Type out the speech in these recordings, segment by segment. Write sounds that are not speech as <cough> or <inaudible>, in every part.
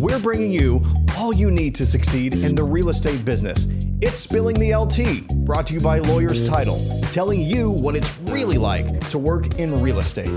we're bringing you all you need to succeed in the real estate business. It's Spilling the LTea, brought to you by Lawyers Title, telling you what it's really like to work in real estate.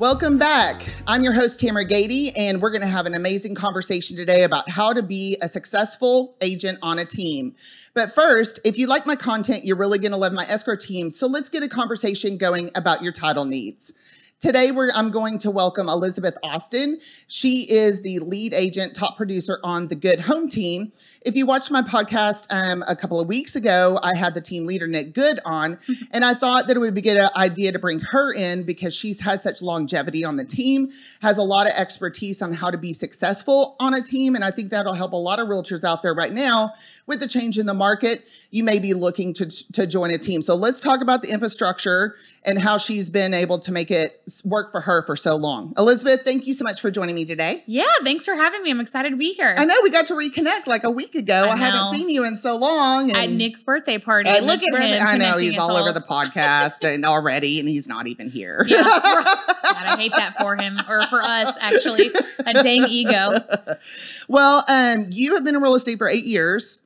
Welcome back. I'm your host, Tamera Gady, and we're going to have an amazing conversation today about how to be a successful agent on a team. But first, if you like my content, you're really going to love my escrow team. So let's get a conversation going about your title needs. Today, I'm going to welcome Elizabeth Austin. She is the lead agent, top producer on the Good Home team. If you watched my podcast um, a couple of weeks ago, I had the team leader, Nick Good, on, <laughs> and I thought that it would be a good idea to bring her in because she's had such longevity on the team, has a lot of expertise on how to be successful on a team. And I think that'll help a lot of realtors out there right now with the change in the market. You may be looking to, to join a team. So let's talk about the infrastructure and how she's been able to make it work for her for so long. Elizabeth, thank you so much for joining me today. Yeah, thanks for having me. I'm excited to be here. I know we got to reconnect like a week ago. I, I haven't seen you in so long. And at Nick's birthday party. Look Nick's at birthday, him. I know he's all, all over the <laughs> podcast and already, and he's not even here. Yeah, <laughs> God, I hate that for him or for us, actually. A dang ego. Well, um, you have been in real estate for eight years.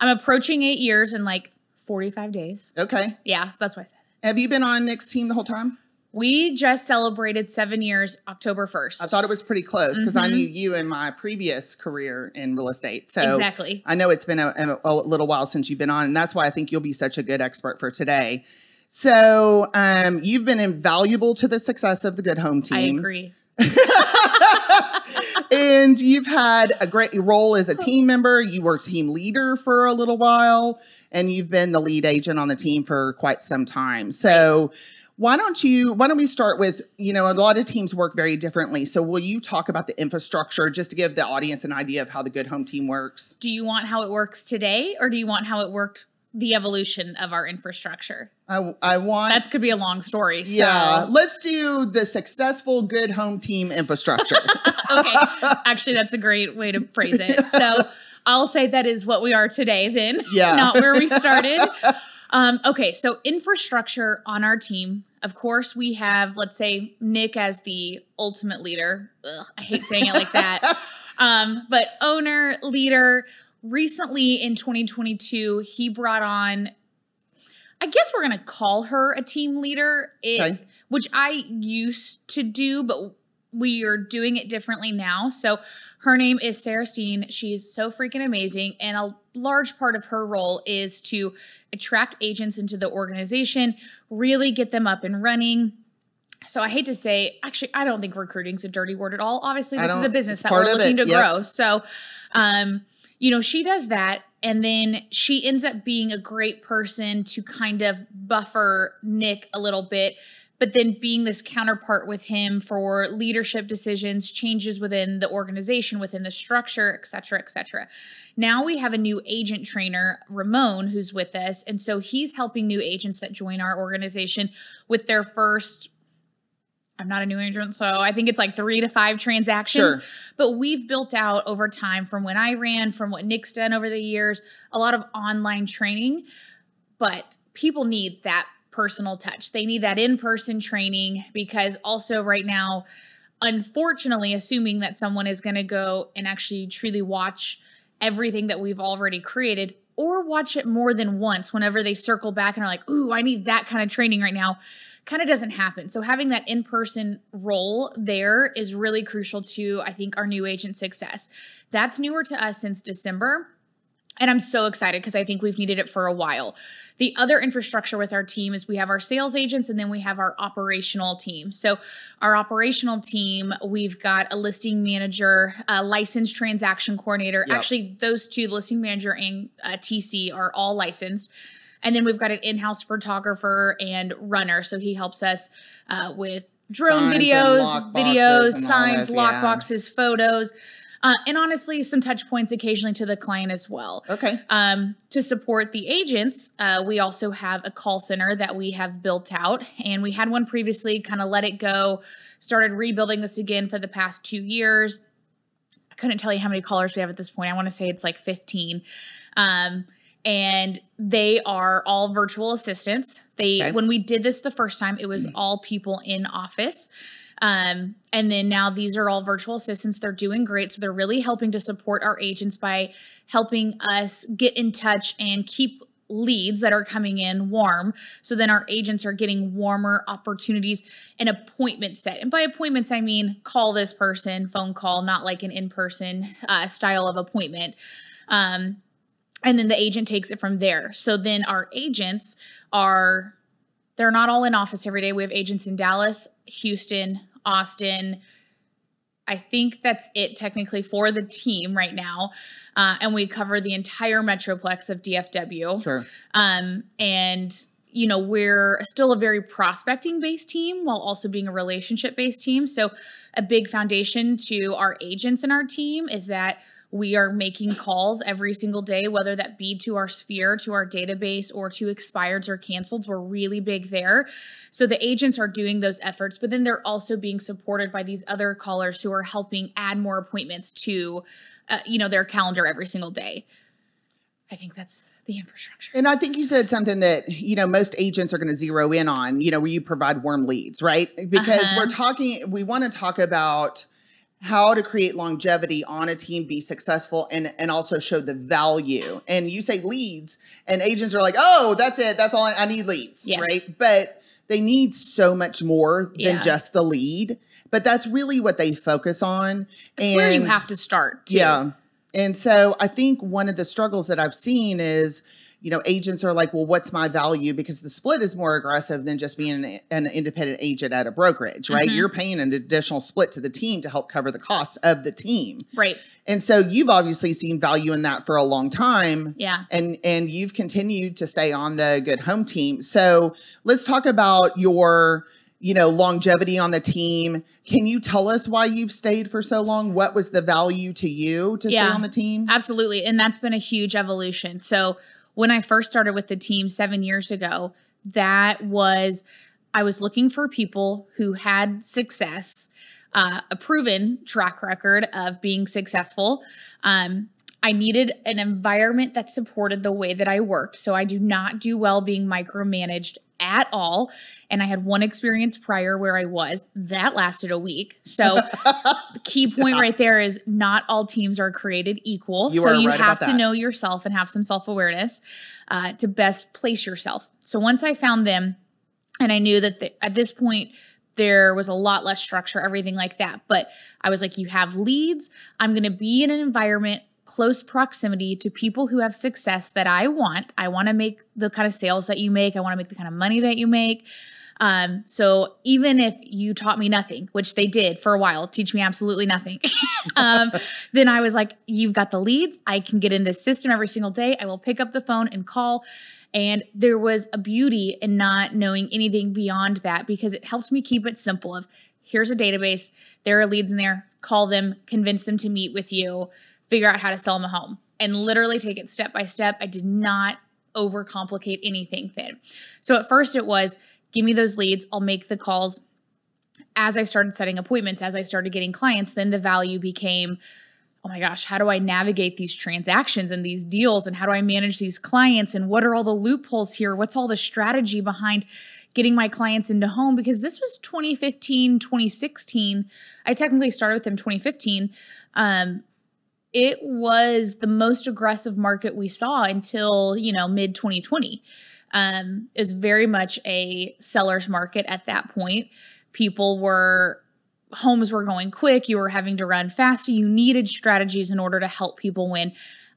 I'm approaching eight years in like 45 days. Okay. Yeah, so that's what I said. Have you been on Nick's team the whole time? We just celebrated seven years October 1st. I thought it was pretty close because mm-hmm. I knew you in my previous career in real estate. So exactly. I know it's been a, a, little while since you've been on, and that's why I think you'll be such a good expert for today. So um, you've been invaluable to the success of the Good Home team. I agree. <laughs> and you've had a great role as a team member. You were team leader for a little while, and you've been the lead agent on the team for quite some time. So, why don't you why don't we start with you know a lot of teams work very differently. So will you talk about the infrastructure just to give the audience an idea of how the good home team works? Do you want how it works today or do you want how it worked the evolution of our infrastructure? I, I want that could be a long story so. yeah let's do the successful good home team infrastructure. <laughs> Okay actually that's a great way to phrase it. <laughs> So i'll say that is what we are today then yeah. not where we started <laughs> um, okay, so infrastructure on our team. Of course, we have, let's say, Nick as the ultimate leader. Ugh, I hate saying it like that. <laughs> Um, but owner, leader. Recently in 2022, he brought on, I guess we're going to call her a team leader, it, okay. which I used to do, but we are doing it differently now. So her name is Sarah Steen. She's so freaking amazing. And a large part of her role is to attract agents into the organization, really get them up and running. So I hate to say, actually, I don't think recruiting is a dirty word at all. Obviously, this is a business that we're looking to yep. grow. So, um, you know, she does that. And then she ends up being a great person to kind of buffer Nick a little bit but then being this counterpart with him for leadership decisions, changes within the organization, within the structure, et cetera, et cetera. Now we have a new agent trainer, Ramon, who's with us. And so he's helping new agents that join our organization with their first I'm not a new agent, so I think it's like three to five transactions. Sure. But we've built out over time from when I ran, from what Nick's done over the years, a lot of online training. But people need that personal touch. They need that in person training because also, right now, unfortunately, assuming that someone is going to go and actually truly watch everything that we've already created or watch it more than once whenever they circle back and are like, ooh, I need that kind of training right now, kind of doesn't happen. So having that in person role there is really crucial to, I think, our new agent success. That's newer to us since December. And I'm so excited because I think we've needed it for a while. The other infrastructure with our team is we have our sales agents and then we have our operational team. So, our operational team, we've got a listing manager, a licensed transaction coordinator. Yep. Actually, those two, the listing manager and uh, TC, are all licensed. And then we've got an in house photographer and runner. So, he helps us uh, with drone signs videos, videos, signs, lock yeah. boxes, photos. Uh, and honestly, some touch points occasionally to the client as well. Okay. Um, to support the agents, uh, we also have a call center that we have built out, and we had one previously, kind of let it go, started rebuilding this again for the past two years. I couldn't tell you how many callers we have at this point. I want to say it's like 15. Um, and they are all virtual assistants. They Okay. when we did this the first time, it was all people in office. Um, and then now these are all virtual assistants. They're doing great. So they're really helping to support our agents by helping us get in touch and keep leads that are coming in warm. So then our agents are getting warmer opportunities and appointment set. And by appointments, I mean call this person, phone call, not like an in person uh, style of appointment. Um, and then the agent takes it from there. So then our agents are they're not all in office every day. We have agents in Dallas, Houston, Austin. I think that's it technically for the team right now. Uh, and we cover the entire metroplex of DFW. Sure. Um, and you know, we're still a very prospecting based team while also being a relationship based team. So, a big foundation to our agents and our team is that we are making calls every single day, whether that be to our sphere, to our database, or to expireds or canceleds. We're really big there. So the agents are doing those efforts, but then they're also being supported by these other callers who are helping add more appointments to, uh, you know, their calendar every single day. I think that's the infrastructure. And I think you said something that, you know, most agents are going to zero in on, you know, where you provide warm leads, right? Because Uh-huh. we're talking, we want to talk about how to create longevity on a team, be successful, and and also show the value. And you say leads, and agents are like, oh, that's it. That's all I, I need leads, Yes. right? But they need so much more Yeah. than just the lead. But that's really what they focus on. And where you have to start. Too. Yeah. And so I think one of the struggles that I've seen is, you know, agents are like, well, what's my value? Because the split is more aggressive than just being an, an independent agent at a brokerage, right? Mm-hmm. You're paying an additional split to the team to help cover the costs of the team. Right. And so you've obviously seen value in that for a long time. Yeah. And and you've continued to stay on the good home team. So let's talk about your, you know, longevity on the team. Can you tell us why you've stayed for so long? What was the value to you to stay on the team? Absolutely. And that's been a huge evolution. So when I first started with the team seven years ago, that was, I was looking for people who had success, uh, a proven track record of being successful. Um, I needed an environment that supported the way that I worked. So I do not do well being micromanaged at all. And I had one experience prior where I was that lasted a week. So <laughs> key point right there is not all teams are created equal. You so you right have to that. know yourself and have some self awareness uh, to best place yourself. So once I found them, and I knew that the, at this point there was a lot less structure, everything like that. But I was like, you have leads. I'm going to be in an environment close proximity to people who have success that I want. I want to make the kind of sales that you make. I want to make the kind of money that you make. Um, so even if you taught me nothing, which they did for a while, teach me absolutely nothing, <laughs> um, then I was like, you've got the leads. I can get in this system every single day. I will pick up the phone and call. And there was a beauty in not knowing anything beyond that because it helps me keep it simple of here's a database, there are leads in there, call them, convince them to meet with you, figure out how to sell them a home, and literally take it step by step. I did not overcomplicate anything then. So at first it was give me those leads, I'll make the calls. As I started setting appointments, as I started getting clients, then the value became oh my gosh, how do I navigate these transactions and these deals? And how do I manage these clients? And what are all the loopholes here? What's all the strategy behind getting my clients into home? Because this was 2015, 2016. I technically started with them 2015. Um, it was the most aggressive market we saw until, you know, mid 2020. Um, is very much a seller's market at that point. People were homes were going quick, you were having to run fast, you needed strategies in order to help people win.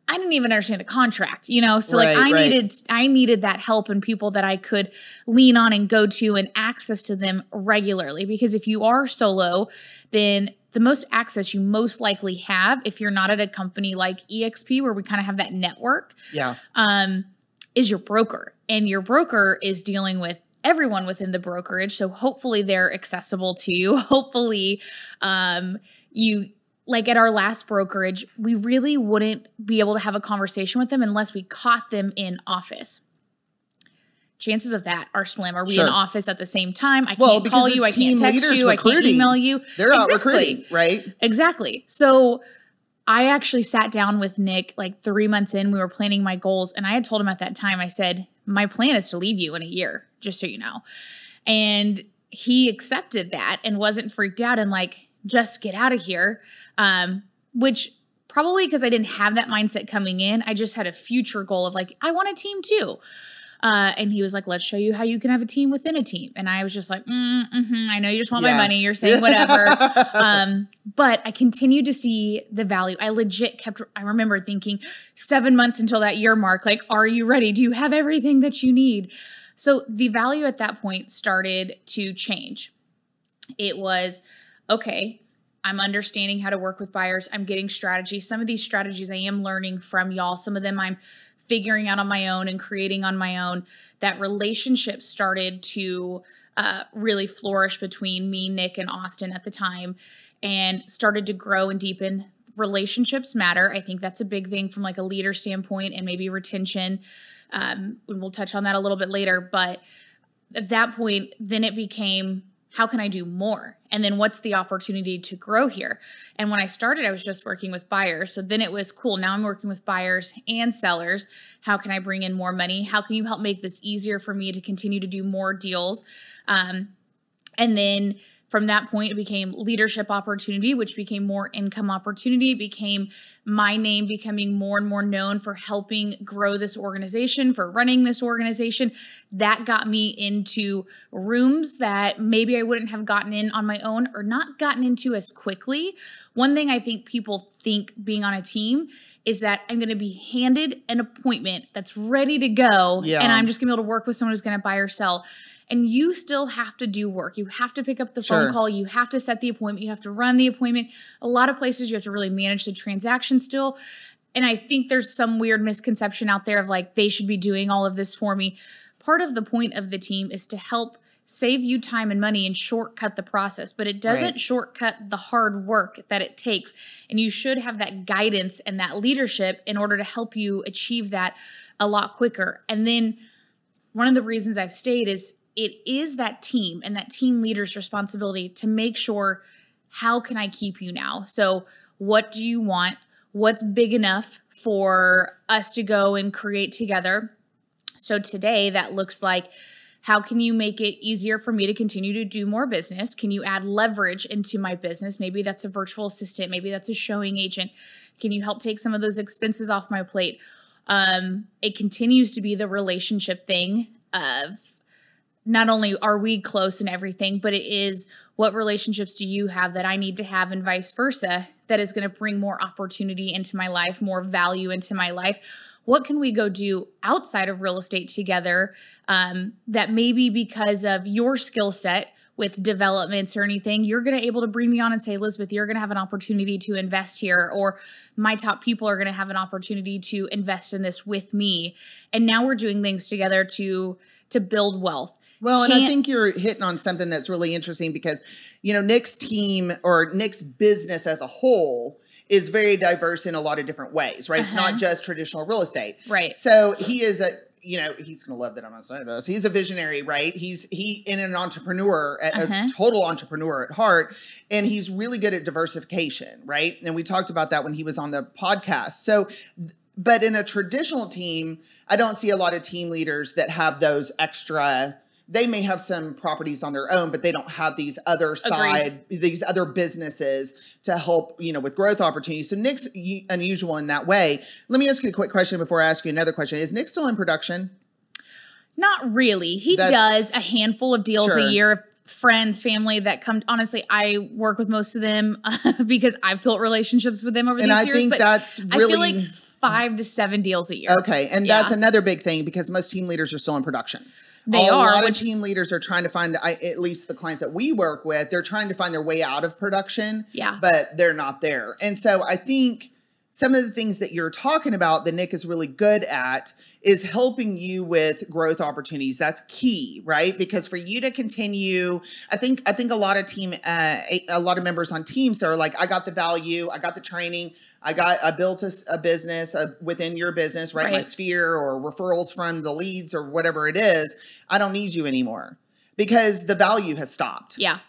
I didn't even understand the contract, you know? So like I right. needed I needed that help and people that I could lean on and go to and access to them regularly because if you are solo, then the most access you most likely have if you're not at a company like EXP where we kind of have that network Yeah. um, is your broker. And your broker is dealing with everyone within the brokerage. So hopefully they're accessible to you. <laughs> Hopefully, um, you like at our last brokerage, we really wouldn't be able to have a conversation with them unless we caught them in office. Chances of that are slim. Are we Sure. in office at the same time? I Well, can't call you. I can't text you. I can't email you. They're out recruiting, right? Exactly. So I actually sat down with Nick like three months in. We were planning my goals, and I had told him at that time, I said, My plan is to leave you in a year, just so you know. And he accepted that and wasn't freaked out and like, just get out of here. Um, which probably because I didn't have that mindset coming in, I just had a future goal of like, I want a team too. Uh, and he was like, let's show you how you can have a team within a team. And I was just like, mm, mm-hmm, I know you just want Yeah. my money. You're saying whatever. <laughs> um, but I continued to see the value. I legit kept, I remember thinking seven months until that year mark, like, are you ready? Do you have everything that you need? So the value at that point started to change. It was, okay, I'm understanding how to work with buyers. I'm getting strategy. Some of these strategies I am learning from y'all. Some of them I'm figuring out on my own and creating on my own. That relationship started to uh, really flourish between me, Nick, and Austin at the time and started to grow and deepen. Relationships matter. I think that's a big thing from like a leader standpoint and maybe retention. Um, and we'll touch on that a little bit later. But at that point, then it became how can I do more? And then what's the opportunity to grow here? And when I started, I was just working with buyers. So then it was cool. Now I'm working with buyers and sellers. How can I bring in more money? How can you help make this easier for me to continue to do more deals? Um, and then from that point, it became leadership opportunity, which became more income opportunity, It became my name becoming more and more known for helping grow this organization, for running this organization. That got me into rooms that maybe I wouldn't have gotten in on my own or not gotten into as quickly. One thing I think people think being on a team is that I'm going to be handed an appointment that's ready to go Yeah. and I'm just going to be able to work with someone who's going to buy or sell. And you still have to do work. You have to pick up the phone call. You have to set the appointment. You have to run the appointment. A lot of places you have to really manage the transaction still. And I think there's some weird misconception out there of like they should be doing all of this for me. Part of the point of the team is to help save you time and money and shortcut the process, but it doesn't Right. shortcut the hard work that it takes. And you should have that guidance and that leadership in order to help you achieve that a lot quicker. And then one of the reasons I've stayed is it is that team and that team leader's responsibility to make sure how can I keep you now? So, what do you want? What's big enough for us to go and create together? So, today that looks like how can you make it easier for me to continue to do more business? Can you add leverage into my business? Maybe that's a virtual assistant, maybe that's a showing agent. Can you help take some of those expenses off my plate? Um, it continues to be the relationship thing of not only are we close and everything, but it is what relationships do you have that I need to have and vice versa that is going to bring more opportunity into my life, more value into my life. What can we go do outside of real estate together um, that maybe because of your skill set with developments or anything, you're going to able to bring me on and say, Elizabeth, you're going to have an opportunity to invest here, or my top people are going to have an opportunity to invest in this with me. And now we're doing things together to to build wealth. Well, and I think you're hitting on something that's really interesting because, you know, Nick's team or Nick's business as a whole is very diverse in a lot of different ways, right? It's Uh-huh. not just traditional real estate. Right. So he is a, you know, he's going to love that I'm going to say this. He's a visionary, right? He's he in an entrepreneur, a, a Uh-huh. total entrepreneur at heart, and he's really good at diversification, right? And we talked about that when he was on the podcast. So, but in a traditional team, I don't see a lot of team leaders that have those extra. They may have some properties on their own, but they don't have these other side, these other businesses to help, you know, with growth opportunities. So Nick's unusual in that way. Let me ask you a quick question before I ask you another question. Is Nick still in production? Not really. He That's- does a handful of deals Sure. a year of friends, family that come. Honestly, I work with most of them <laughs> because I've built relationships with them over And these I years. think but that's I really feel like five to seven deals a year. Okay, and that's another big thing because most team leaders are still in production. They a are, lot of team leaders are trying to find, the, I, at least the clients that we work with, they're trying to find their way out of production. Yeah. but they're not there. And so I think some of the things that you're talking about that Nick is really good at is helping you with growth opportunities. That's key, right? Because for you to continue, I think I think a lot of team, uh, a, a lot of members on teams are like, I got the value, I got the training. I got I built a business uh, within your business, right? My sphere or referrals from the leads or whatever it is. I don't need you anymore because the value has stopped. Yeah.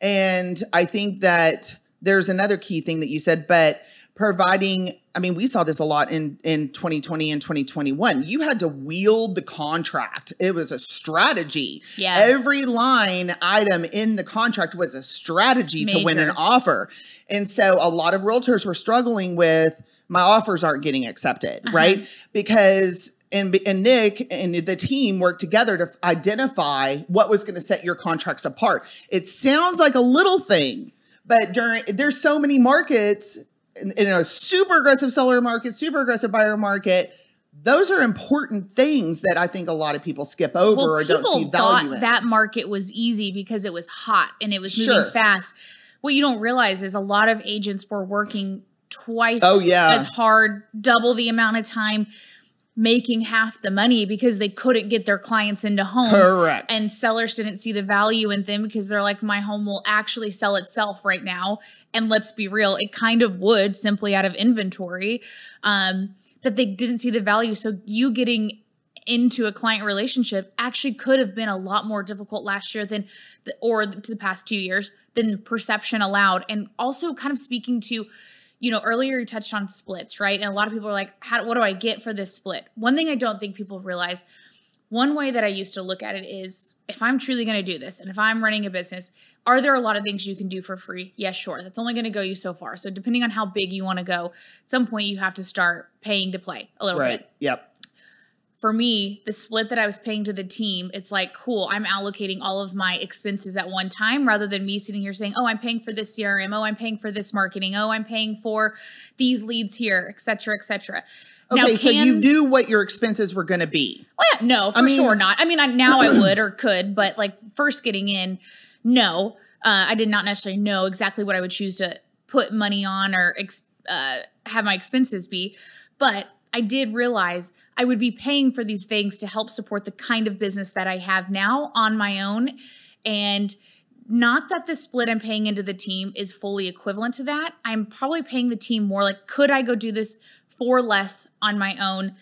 And I think that there's another key thing that you said, but providing I mean, we saw this a lot in in 2020 and 2021. You had to wield the contract. It was a strategy. Yeah. Every line item in the contract was a strategy to win an offer. And so a lot of realtors were struggling with my offers aren't getting accepted, Uh-huh. right? Because and, and Nick and the team worked together to identify what was going to set your contracts apart. It sounds like a little thing, but during there's so many markets in, in a super aggressive seller market, super aggressive buyer market. Those are important things that I think a lot of people skip over well, or don't see value in. that market was easy because it was hot and it was moving Sure. fast. What you don't realize is a lot of agents were working twice Oh, yeah. as hard, double the amount of time, making half the money because they couldn't get their clients into homes. Correct. And sellers didn't see the value in them because they're like, my home will actually sell itself right now. And let's be real, it kind of would simply out of inventory. Um, that they didn't see the value. So you getting into a client relationship actually could have been a lot more difficult last year than the, or to the past two years than perception allowed and also kind of speaking to you know earlier you touched on splits right? And a lot of people are like how what do i get for this split? One thing i don't think people realize one way that i used to look at it is if i'm truly going to do this and if i'm running a business are there a lot of things you can do for free? Yes sure. That's only going to go you so far. So depending on how big you want to go at some point you have to start paying to play a little bit. Right. Yep. For me, the split that I was paying to the team, it's like, cool, I'm allocating all of my expenses at one time rather than me sitting here saying, oh, I'm paying for this CRM, oh, I'm paying for this marketing, oh, I'm paying for these leads here, et cetera, et cetera. Okay, so you knew what your expenses were going to be. well, yeah, no, for mean- sure not. I mean, I, now I would or could, but like first getting in, no, uh, I did not necessarily know exactly what I would choose to put money on or ex- uh, have my expenses be. But I did realize I would be paying for these things to help support the kind of business that I have now on my own. And not that the split I'm paying into the team is fully equivalent to that. I'm probably paying the team more like, could I go do this for less on my own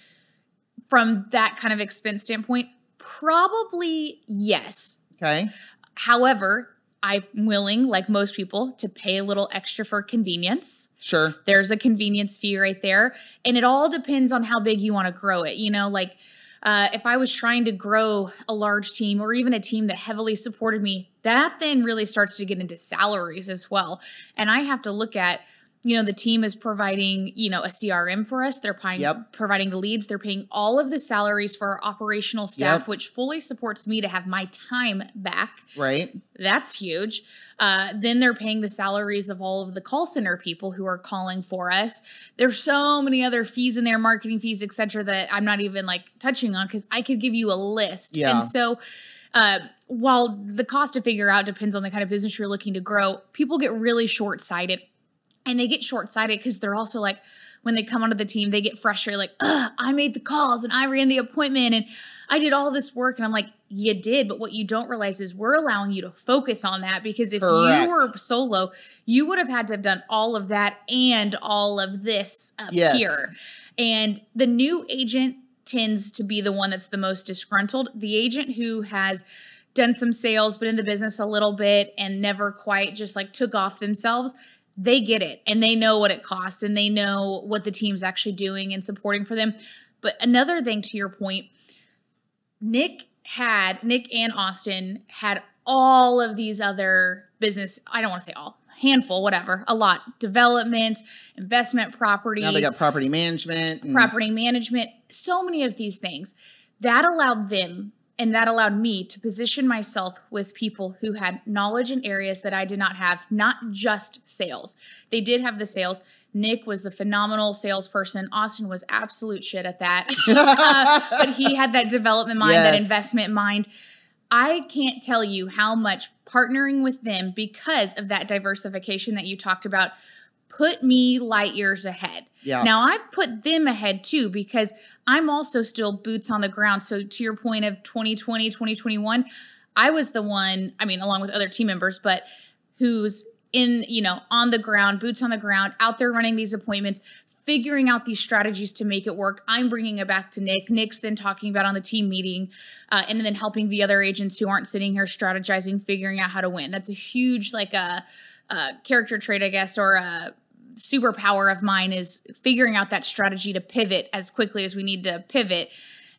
from that kind of expense standpoint? Probably yes. Okay. However, I'm willing, like most people, to pay a little extra for convenience. Sure. There's a convenience fee right there. And it all depends on how big you want to grow it. You know, like uh, if I was trying to grow a large team or even a team that heavily supported me, that then really starts to get into salaries as well. And I have to look at, you know, the team is providing, you know, a CRM for us. They're paying, Yep. providing the leads. They're paying all of the salaries for our operational staff, Yep. which fully supports me to have my time back. Right. That's huge. Uh, then they're paying the salaries of all of the call center people who are calling for us. There's so many other fees in there, marketing fees, et cetera, that I'm not even like touching on because I could give you a list. Yeah. And so, uh, while the cost to figure out depends on the kind of business you're looking to grow, people get really short sighted. And they get short sighted because they're also like, when they come onto the team, they get frustrated, like, I made the calls and I ran the appointment and I did all this work. And I'm like, you did. But what you don't realize is we're allowing you to focus on that because if Correct. you were solo, you would have had to have done all of that and all of this up Yes. here. And the new agent tends to be the one that's the most disgruntled. The agent who has done some sales, but in the business a little bit and never quite just like took off themselves, they get it and they know what it costs and they know what the team's actually doing and supporting for them. But another thing to your point, Nick had, Nick and Austin had all of these other business, I don't want to say all, handful, whatever, a lot, developments, investment properties Now they got property management. and- property management, so many of these things. That allowed them and that allowed me to position myself with people who had knowledge in areas that I did not have, not just sales. They did have the sales. Nick was the phenomenal salesperson. Austin was absolute shit at that. <laughs> Uh, but he had that development mind, that investment mind. I can't tell you how much partnering with them because of that diversification that you talked about put me light years ahead. Yeah. Now I've put them ahead too because I'm also still boots on the ground. So to your point of 2020, 2021, I was the one, I mean, along with other team members, but who's in, you know, on the ground, boots on the ground, out there running these appointments, figuring out these strategies to make it work. I'm bringing it back to Nick. Nick's then talking about on the team meeting, uh, and then helping the other agents who aren't sitting here strategizing, figuring out how to win. That's a huge, like, a, a character trait, I guess, or a superpower of mine is figuring out that strategy to pivot as quickly as we need to pivot.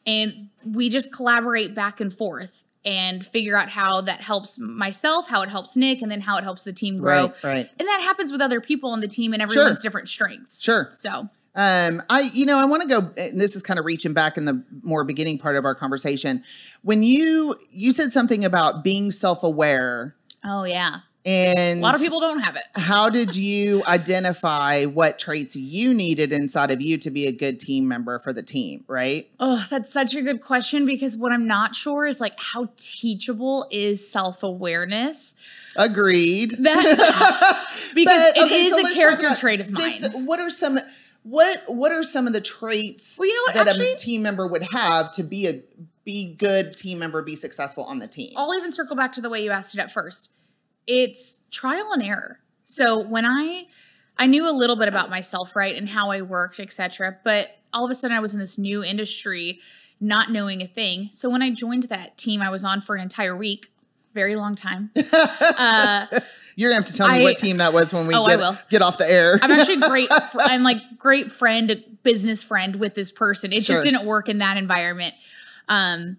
And we just collaborate back and forth and figure out how that helps myself, how it helps Nick, and then how it helps the team grow. Right, right. And that happens with other people on the team and everyone's different strengths. Sure. So Um, I, you know, I want to go. And this is kind of reaching back in the more beginning part of our conversation. When you you said something about being self aware, oh yeah. And A lot of people don't have it. How did you identify what traits you needed inside of you to be a good team member for the team? Right? Oh, that's such a good question because what I'm not sure is like how teachable is self-awareness. Agreed. That <laughs> because But, it okay, is so a character trait of mine. just what are some what what are some of the traits Well, you know what, that actually- a team member would have to be a be good team member, be successful on the team? I'll even circle back to the way you asked it at first. It's trial and error. So when I I knew a little bit about myself, right, and how I worked, etc. But all of a sudden I was in this new industry, not knowing a thing. So when I joined that team I was on for an entire week, very long time. uh, <laughs> You're gonna have to tell me what team that was when we Oh, I get, get off the air. I'm actually great. <laughs> fr- I'm like great friend, business friend with this person. It Sure. just didn't work in that environment. Um,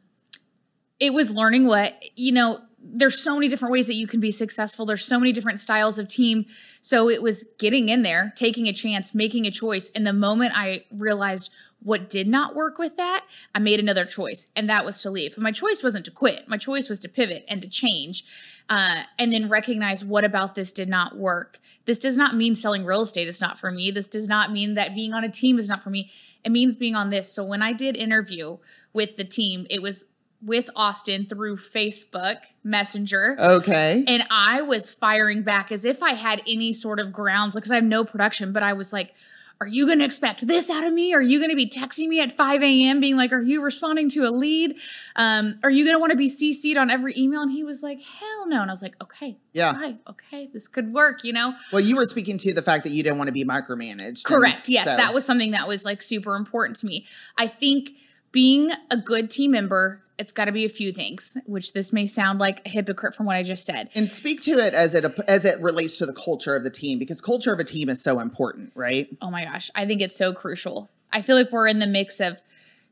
it was learning what you know. There's so many different ways that you can be successful. There's so many different styles of team. So it was getting in there, taking a chance, making a choice. And the moment I realized what did not work with that, I made another choice, and that was to leave. And my choice wasn't to quit. My choice was to pivot and to change, uh, and then recognize what about this did not work. This does not mean selling real estate is not for me. This does not mean that being on a team is not for me. It means being on this. So when I did interview with the team, it was with Austin through Facebook Messenger. okay. And I was firing back as if I had any sort of grounds, because I have no production, but I was like, are you going to expect this out of me? Are you going to be texting me at 5 a.m. being like, are you responding to a lead? Um, are you going to want to be CC'd on every email? And he was like, hell no. And I was like, okay, Yeah. right, okay, this could work, you know? Well, you were speaking to the fact that you didn't want to be micromanaged. Correct. and Yes, so- that was something that was like super important to me. I think being a good team member, it's got to be a few things, which this may sound like a hypocrite from what I just said. And speak to it as it as it relates to the culture of the team because culture of a team is so important, right? Oh my gosh, I think it's so crucial. I feel like we're in the mix of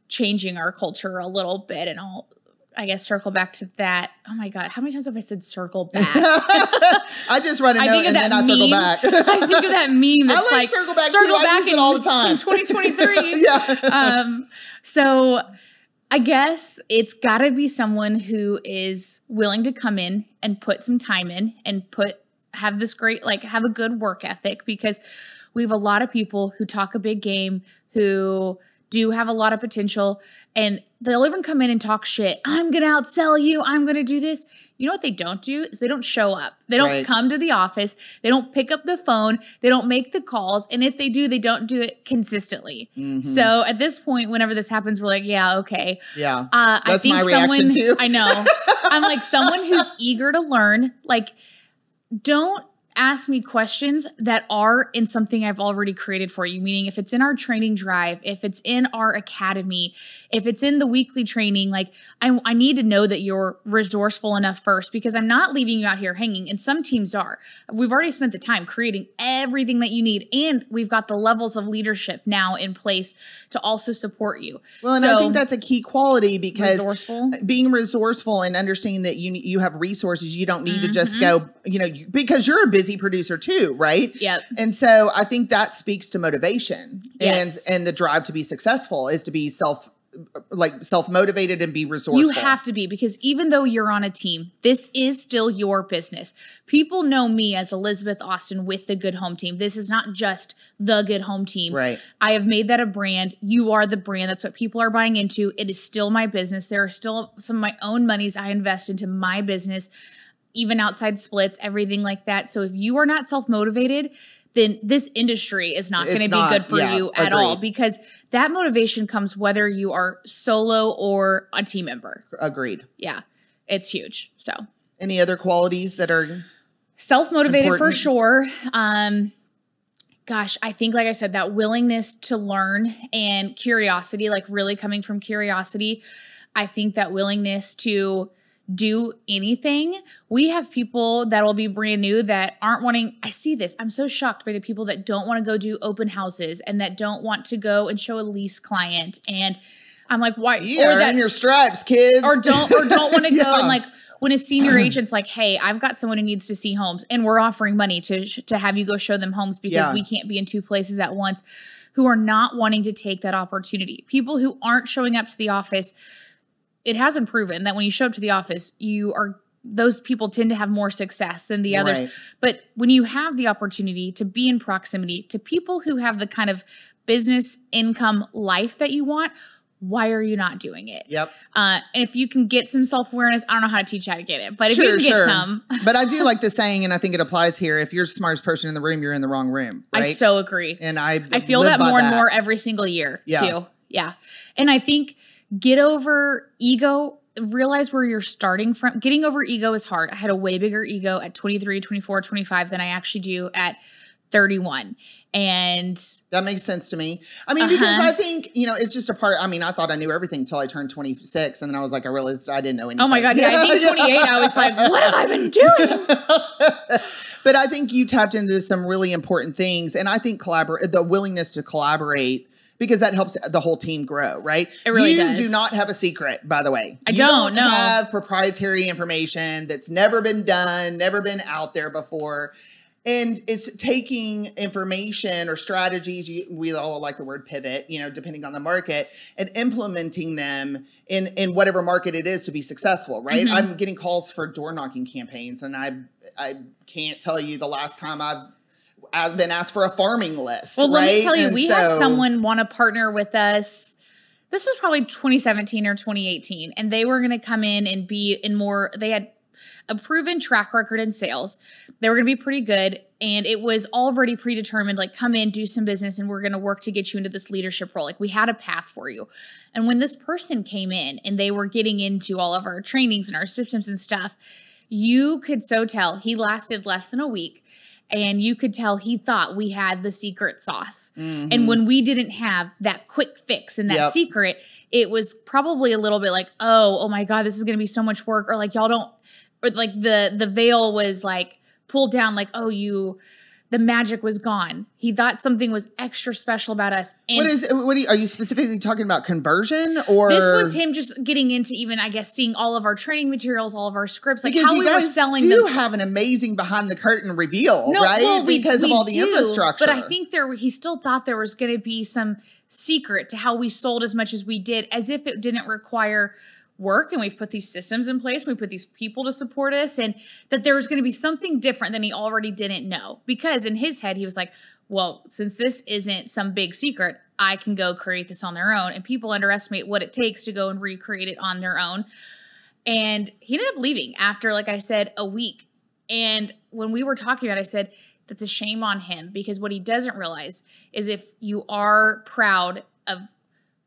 changing our culture a little bit, and I'll, I guess, circle back to that. Oh my god, how many times have I said circle back? <laughs> I just write a I note and then I circle back. <laughs> I think of that meme <laughs> that's like like, circle back too. I use it in, all the time. in 2023. yeah. um, so I guess it's got to be someone who is willing to come in and put some time in and put have this great like have a good work ethic because we have a lot of people who talk a big game who do have a lot of potential and they'll even come in and talk shit. I'm going to outsell you. I'm going to do this. You know what they don't do is they don't show up. They don't Right. come to the office. They don't pick up the phone. They don't make the calls. And if they do, they don't do it consistently. Mhm. So at this point, whenever this happens, we're like, yeah, okay. yeah. Uh, I That's think my reaction someone, too. I know. I'm like <laughs> someone who's eager to learn. Like, don't ask me questions that are in something I've already created for you. Meaning, if it's in our training drive, if it's in our academy, if it's in the weekly training, like I, I need to know that you're resourceful enough first because I'm not leaving you out here hanging. And some teams are. We've already spent the time creating everything that you need, and we've got the levels of leadership now in place to also support you. Well, and I think that's a key quality because resourceful. being resourceful and understanding that you you have resources, you don't need to just Mm-hmm. go, you know, because you're a busy producer too, right? Yep. And so I think that speaks to motivation Yes. and and the drive to be successful is to be self like self motivated and be resourceful. You have to be because even though you're on a team, this is still your business. People know me as Elizabeth Austin with the Good Home Team. This is not just the Good Home Team. Right. I have made that a brand. You are the brand. That's what people are buying into. It is still my business. There are still some of my own monies I invest into my business, even outside splits, everything like that. So if you are not self motivated, then this industry is not going to be good for yeah, you at all because that motivation comes whether you are solo or a team member. Agreed. Yeah, it's huge. So Any other qualities that are self motivated for sure. Um, gosh, I think, like I said, that willingness to learn and curiosity, like really coming from curiosity. I think that willingness to do anything. We have people that will be brand new that aren't wanting. I see this. I'm so shocked by the people that don't want to go do open houses and that don't want to go and show a lease client. And I'm like, why? Yeah, or that, in your stripes, kids. or don't or don't want to <laughs> go and like when a senior agent's like, "Hey, I've got someone who needs to see homes, and we're offering money to sh- to have you go show them homes because Yeah. we can't be in two places at once," who are not wanting to take that opportunity. People who aren't showing up to the office. It has been proven that when you show up to the office, you are those people tend to have more success than the others. Right. But when you have the opportunity to be in proximity to people who have the kind of business income life that you want, why are you not doing it? Yep. Uh, and if you can get some self awareness, I don't know how to teach you how to get it, but if Sure, you can get sure. some, <laughs> but I do like the saying, and I think it applies here. If you're the smartest person in the room, you're in the wrong room. Right. I so agree. and I I feel that more and more every single year Yeah. too. Yeah. And I think get over ego, realize where you're starting from. Getting over ego is hard. I had a way bigger ego at 23, 24, 25 than I actually do at 31. And That makes sense to me. I mean, because Uh-huh. I think, you know, it's just a part. I mean, I thought I knew everything until I turned 26. And then I was like, I realized I didn't know anything. oh my God, yeah, I think <laughs> 28, I was like, what have I been doing? <laughs> but I think you tapped into some really important things. And I think collaborate the willingness to collaborate because that helps the whole team grow, right? It really you does. do not have a secret, by the way. I you don't, no. have proprietary information that's never been done, never been out there before. And it's taking information or strategies, you, we all like the word pivot, you know, depending on the market, and implementing them in, in whatever market it is to be successful, right? Mm-hmm. I'm getting calls for door knocking campaigns, and I I can't tell you the last time I've been asked for a farming list. Well, let me tell you, And we had someone want to partner with us. This was probably 2017 or 2018, and they were going to come in and be in more. They had a proven track record in sales. They were going to be pretty good, and it was already predetermined. Like, come in, do some business, and we're going to work to get you into this leadership role. Like, we had a path for you. And when this person came in and they were getting into all of our trainings and our systems and stuff, you could so tell he lasted less than a week and you could tell he thought we had the secret sauce. And mm-hmm. when we didn't have that quick fix and that Yep. secret, it was probably a little bit like, "Oh, oh my god, this is going to be so much work," or like y'all don't or like the the veil was like pulled down like, "Oh, you the magic was gone." He thought something was extra special about us. And What is what are you, are you specifically talking about conversion or this was him just getting into even, I guess, seeing all of our training materials, all of our scripts, like because how we were selling do them. have an amazing behind the curtain reveal, No, right? well, we- because we of all the do, infrastructure. But I think there he still thought there was going to be some secret to how we sold as much as we did, as if it didn't require work and we've put these systems in place, we put these people to support us, and that there was going to be something different than he already didn't know. Because in his head, he was like, well, since this isn't some big secret, I can go create this on their own. And people underestimate what it takes to go and recreate it on their own. And he ended up leaving after, like I said, a week. And when we were talking about it, I said, that's a shame on him because what he doesn't realize is if you are proud of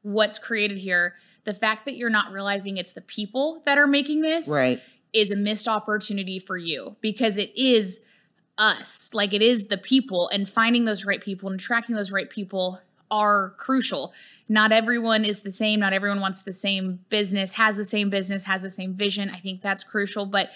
what's created here, the fact that you're not realizing it's the people that are making this right. is a missed opportunity for you because it is us. Like it is the people and finding those right people and attracting those right people are crucial. Not everyone is the same. Not everyone wants the same business, has the same business, has the same vision. I think that's crucial. But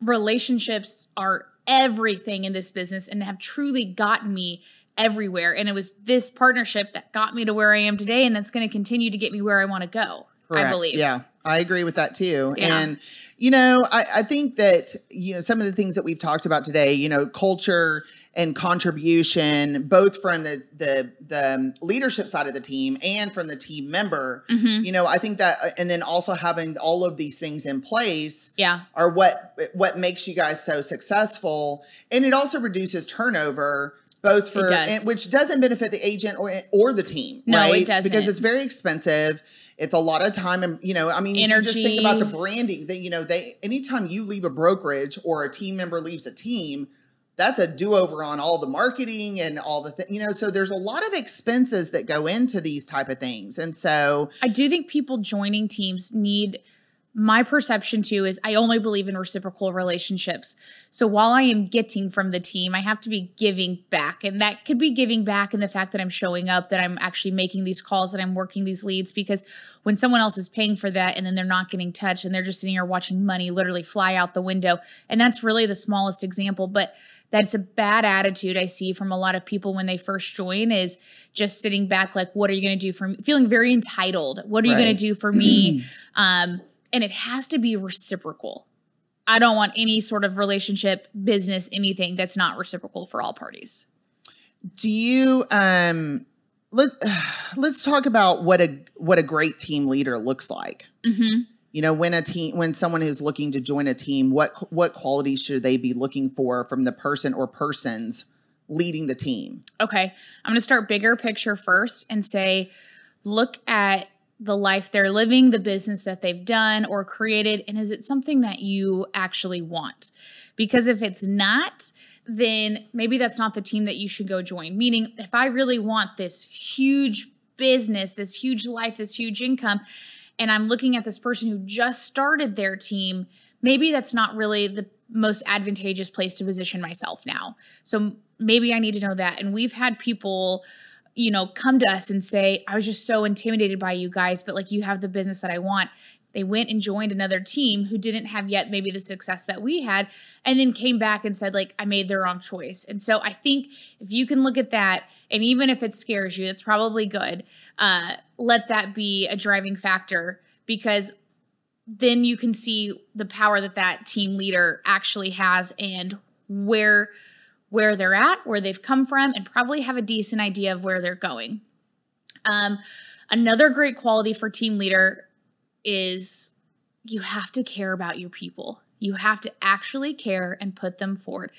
relationships are everything in this business and have truly gotten me everywhere. And it was this partnership that got me to where I am today and that's going to continue to get me where I want to go. I believe. Yeah, I agree with that too. Yeah. And you know, I, I think that you know some of the things that we've talked about today, you know, culture and contribution, both from the the the leadership side of the team and from the team member. Mhm. You know, I think that, and then also having all of these things in place Yeah. are what what makes you guys so successful and it also reduces turnover both for does. and- which doesn't benefit the agent or or the team No, it right doesn't. because it's very expensive it's a lot of time and you know i mean if you just think about the branding that you know they anytime you leave a brokerage or a team member leaves a team that's a do-over on all the marketing and all the th- you know so there's a lot of expenses that go into these type of things and so I do think people joining teams need my perception too is I only believe in reciprocal relationships. So while I am getting from the team, I have to be giving back. And that could be giving back in the fact that I'm showing up, that I'm actually making these calls, that I'm working these leads. Because when someone else is paying for that and then they're not getting touched and they're just sitting here watching money literally fly out the window, and that's really the smallest example. But that's a bad attitude I see from a lot of people when they first join is just sitting back like, what are you going to do for me? Feeling very entitled. What are you Right. going to do for me? <clears throat> um, and it has to be reciprocal. I don't want any sort of relationship, business, anything that's not reciprocal for all parties. Do you um let <sighs> let's talk about what a what a great team leader looks like. hmm You know, when a team when someone is looking to join a team, what what qualities should they be looking for from the person or persons leading the team? Okay. I'm going to start bigger picture first and say, look at the life they're living, the business that they've done or created, and is it something that you actually want? Because if it's not, then maybe that's not the team that you should go join. Meaning, if I really want this huge business, this huge life, this huge income, and I'm looking at this person who just started their team, maybe that's not really the most advantageous place to position myself now. So maybe I need to know that. And we've had people, you know, come to us and say, I was just so intimidated by you guys, but like you have the business that I want. They went and joined another team who didn't have yet maybe the success that we had, and then came back and said, like, I made the wrong choice. And so I think if you can look at that, and even if it scares you, it's probably good. Uh, let that be a driving factor because then you can see the power that that team leader actually has and where where they're at, where they've come from, and probably have a decent idea of where they're going. Um, another great quality for team leader is you have to care about your people. You have to actually care and put them forward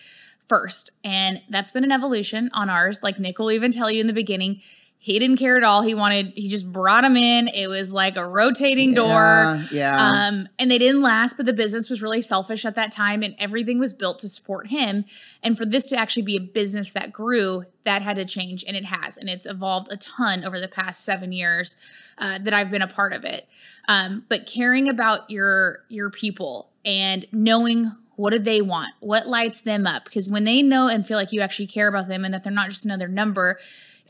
first. And that's been an evolution on ours. Like Nick will even tell you in the beginning, he didn't care at all. He wanted, he just brought him in. It was like a rotating door. Yeah, yeah. Um, and they didn't last, but the business was really selfish at that time, and everything was built to support him. And for this to actually be a business that grew, that had to change, and it has, and it's evolved a ton over the past seven years uh, that I've been a part of it. Um, but caring about your your people and knowing what do they want, what lights them up, because when they know and feel like you actually care about them and that they're not just another number,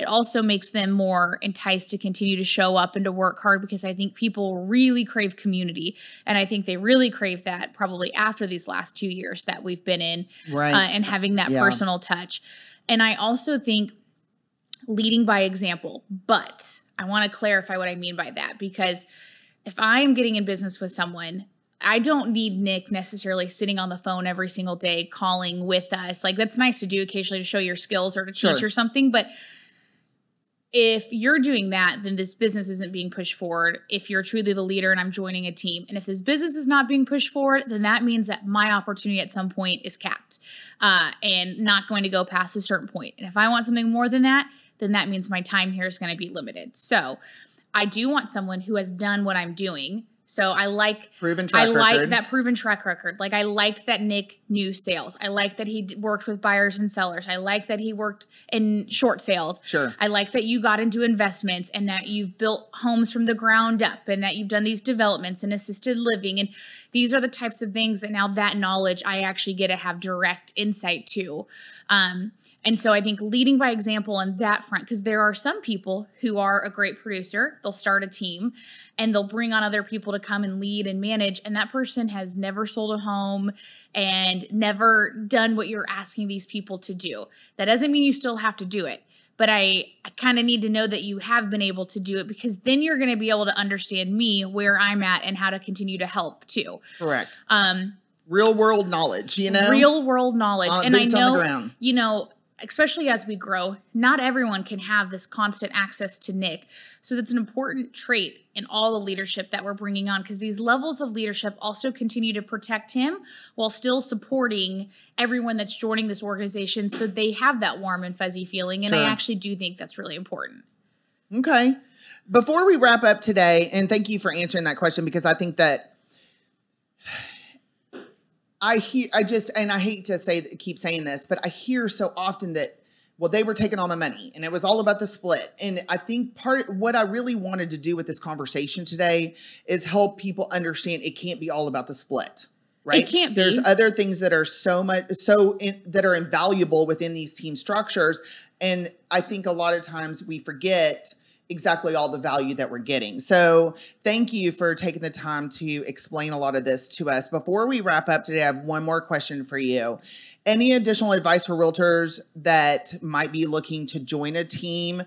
it also makes them more enticed to continue to show up and to work hard because I think people really crave community. And I think they really crave that probably after these last two years that we've been in right. uh, and having that Yeah. personal touch. And I also think leading by example, but I want to clarify what I mean by that because if I'm getting in business with someone, I don't need Nick necessarily sitting on the phone every single day calling with us. Like that's nice to do occasionally to show your skills or to teach Sure. or something, but if you're doing that, then this business isn't being pushed forward. If you're truly the leader and I'm joining a team, and if this business is not being pushed forward, then that means that my opportunity at some point is capped uh, and not going to go past a certain point. And if I want something more than that, then that means my time here is going to be limited. So I do want someone who has done what I'm doing. So I like Proven track I like record. that proven track record. Like I liked that Nick knew sales. I like that he d- worked with buyers and sellers. I like that he worked in short sales. Sure. I like that you got into investments and that you've built homes from the ground up and that you've done these developments and assisted living and these are the types of things that now that knowledge I actually get to have direct insight to. Um, and so I think leading by example on that front, because there are some people who are a great producer, they'll start a team and they'll bring on other people to come and lead and manage. And that person has never sold a home and never done what you're asking these people to do. That doesn't mean you still have to do it. But I, I kind of need to know that you have been able to do it because then you're going to be able to understand me, where I'm at, and how to continue to help too. Correct. Um, Real world knowledge, you know? real world knowledge. Uh, and I boots on the know, you know, especially as we grow, not everyone can have this constant access to Nick. So that's an important trait in all the leadership that we're bringing on because these levels of leadership also continue to protect him while still supporting everyone that's joining this organization so they have that warm and fuzzy feeling. And I actually do think that's really important. Okay. Before we wrap up today, and thank you for answering that question because I think that I hear, I just, and I hate to say, keep saying this, but I hear so often that well they were taking all my money and it was all about the split. And i think part what i really wanted to do with this conversation today is help people understand it can't be all about the split right? It can't there's be. other things that are so much so in, that are invaluable within these team structures. And i think a lot of times we forget exactly all the value that we're getting. So thank you for taking the time to explain a lot of this to us. Before we wrap up today i have one more question for you. Any additional advice for realtors that might be looking to join a team?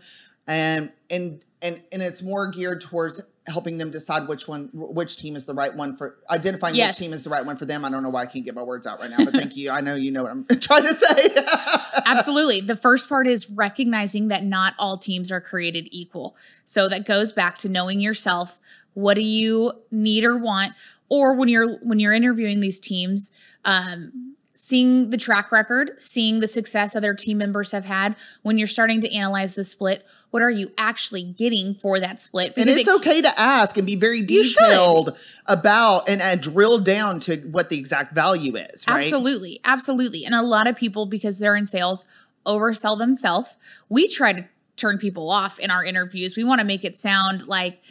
And and and and it's more geared towards helping them decide which one which team is the right one for identifying Yes. which team is the right one for them i don't know why i can't get my words out right now but thank you i know you know what i'm <laughs> trying to say <laughs> Absolutely. The first part is recognizing that not all teams are created equal. So that goes back to knowing yourself. What do you need or want? Or when you're when you're interviewing these teams, um, seeing the track record, seeing the success other team members have had. When you're starting to analyze the split, what are you actually getting for that split? and it's it- okay to ask and be very detailed about and, and drill down to what the exact value is right Absolutely. Absolutely. And a lot of people, because they're in sales, oversell themselves. We try to turn people off in our interviews. We want to make it sound like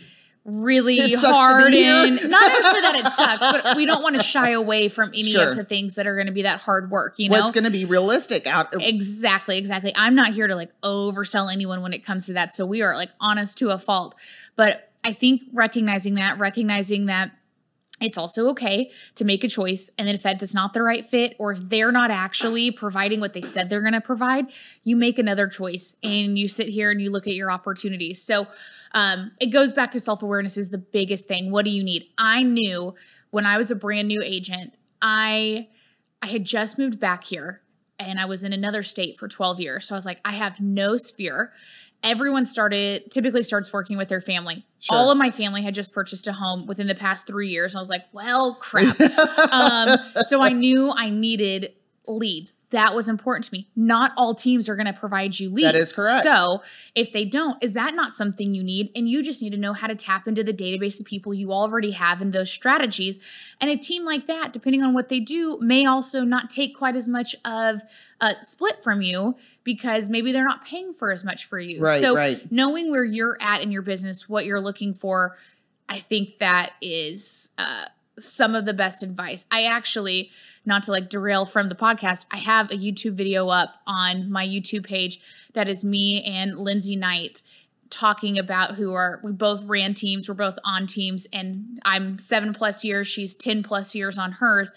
really It sucks to hard and not necessarily that it sucks, but we don't want to <laughs> shy away from any Sure. of the things that are going to be that hard work, you know? what's going to be realistic out Exactly, exactly. I'm not here to like oversell anyone when it comes to that. So we are like honest to a fault. But I think recognizing that, recognizing that it's also okay to make a choice. And then if that does not the right fit, or if they're not actually providing what they said they're going to provide, you make another choice and you sit here and you look at your opportunities. So um, it goes back to self awareness is the biggest thing. What do you need? I knew when I was a brand new agent, I I had just moved back here and I was in another state for 12 years. So I was like, I have no sphere. Everyone started typically starts working with their family. Sure. All of my family had just purchased a home within the past three years. I was like, well, crap. <laughs> um, so I knew I needed leads. That was important to me. Not all teams are going to provide you leads. That is correct. So if they don't, is that not something you need? And you just need to know how to tap into the database of people you already have and those strategies. And a team like that, depending on what they do, may also not take quite as much of a split from you because maybe they're not paying for as much for you. Right, so right. knowing where you're at in your business, what you're looking for, I think that is uh, some of the best advice. I actually, not to like derail from the podcast, I have a YouTube video up on my YouTube page that is me and Lindsay Knight talking about who are we both ran teams, we're both on teams, and I'm seven plus years, she's 10 plus years on hers.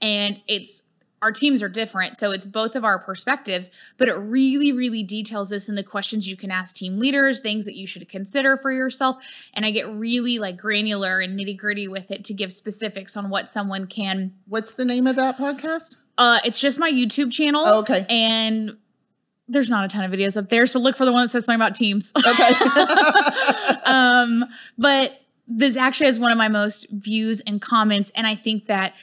And it's our teams are different. So it's both of our perspectives, but it really, really details this in the questions you can ask team leaders, things that you should consider for yourself. And I get really like granular and nitty gritty with it to give specifics on what someone can. what's the name of that podcast Uh, it's just my YouTube channel. Oh, okay. And there's not a ton of videos up there. So look for the one that says something about teams. okay <laughs> <laughs> um, but this actually has one of my most views and comments. And I think that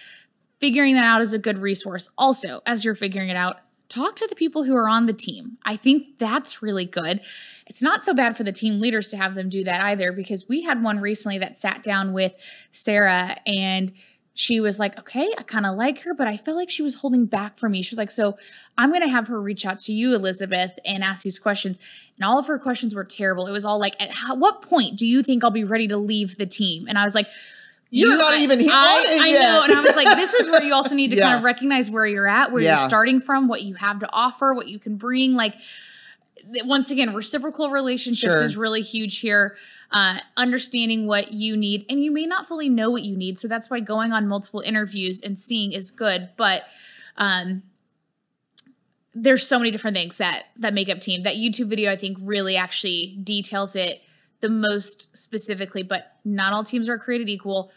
figuring that out is a good resource. Also, as you're figuring it out, talk to the people who are on the team. I think that's really good. It's not so bad for the team leaders to have them do that either, because we had one recently that sat down with Sarah and she was like, okay, I kind of like her, but I felt like she was holding back from me. She was like, so I'm going to have her reach out to you, Elizabeth, and ask these questions. And all of her questions were terrible. It was all like, at how, what point do you think I'll be ready to leave the team? And I was like, You're you- not even I, on I know. And I was like, this is where you also need to <laughs> kind of recognize where you're at, where Yeah. you're starting from, what you have to offer, what you can bring. Like, once again, reciprocal relationships Sure. is really huge here. Uh, understanding what you need, and you may not fully know what you need, so that's why going on multiple interviews and seeing is good. But um, there's so many different things that that make up team. That YouTube video, I think, really actually details it the most specifically. But not all teams are created equal.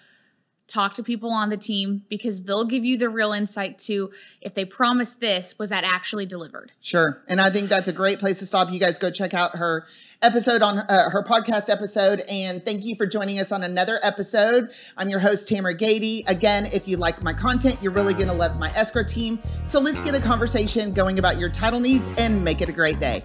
Talk to people on the team because they'll give you the real insight to if they promised this, was that actually delivered? Sure. And I think that's a great place to stop. You guys go check out her episode on uh, her podcast episode. And thank you for joining us on another episode. I'm your host, Tamera Gady. Again, if you like my content, you're really going to love my escrow team. So let's get a conversation going about your title needs and make it a great day.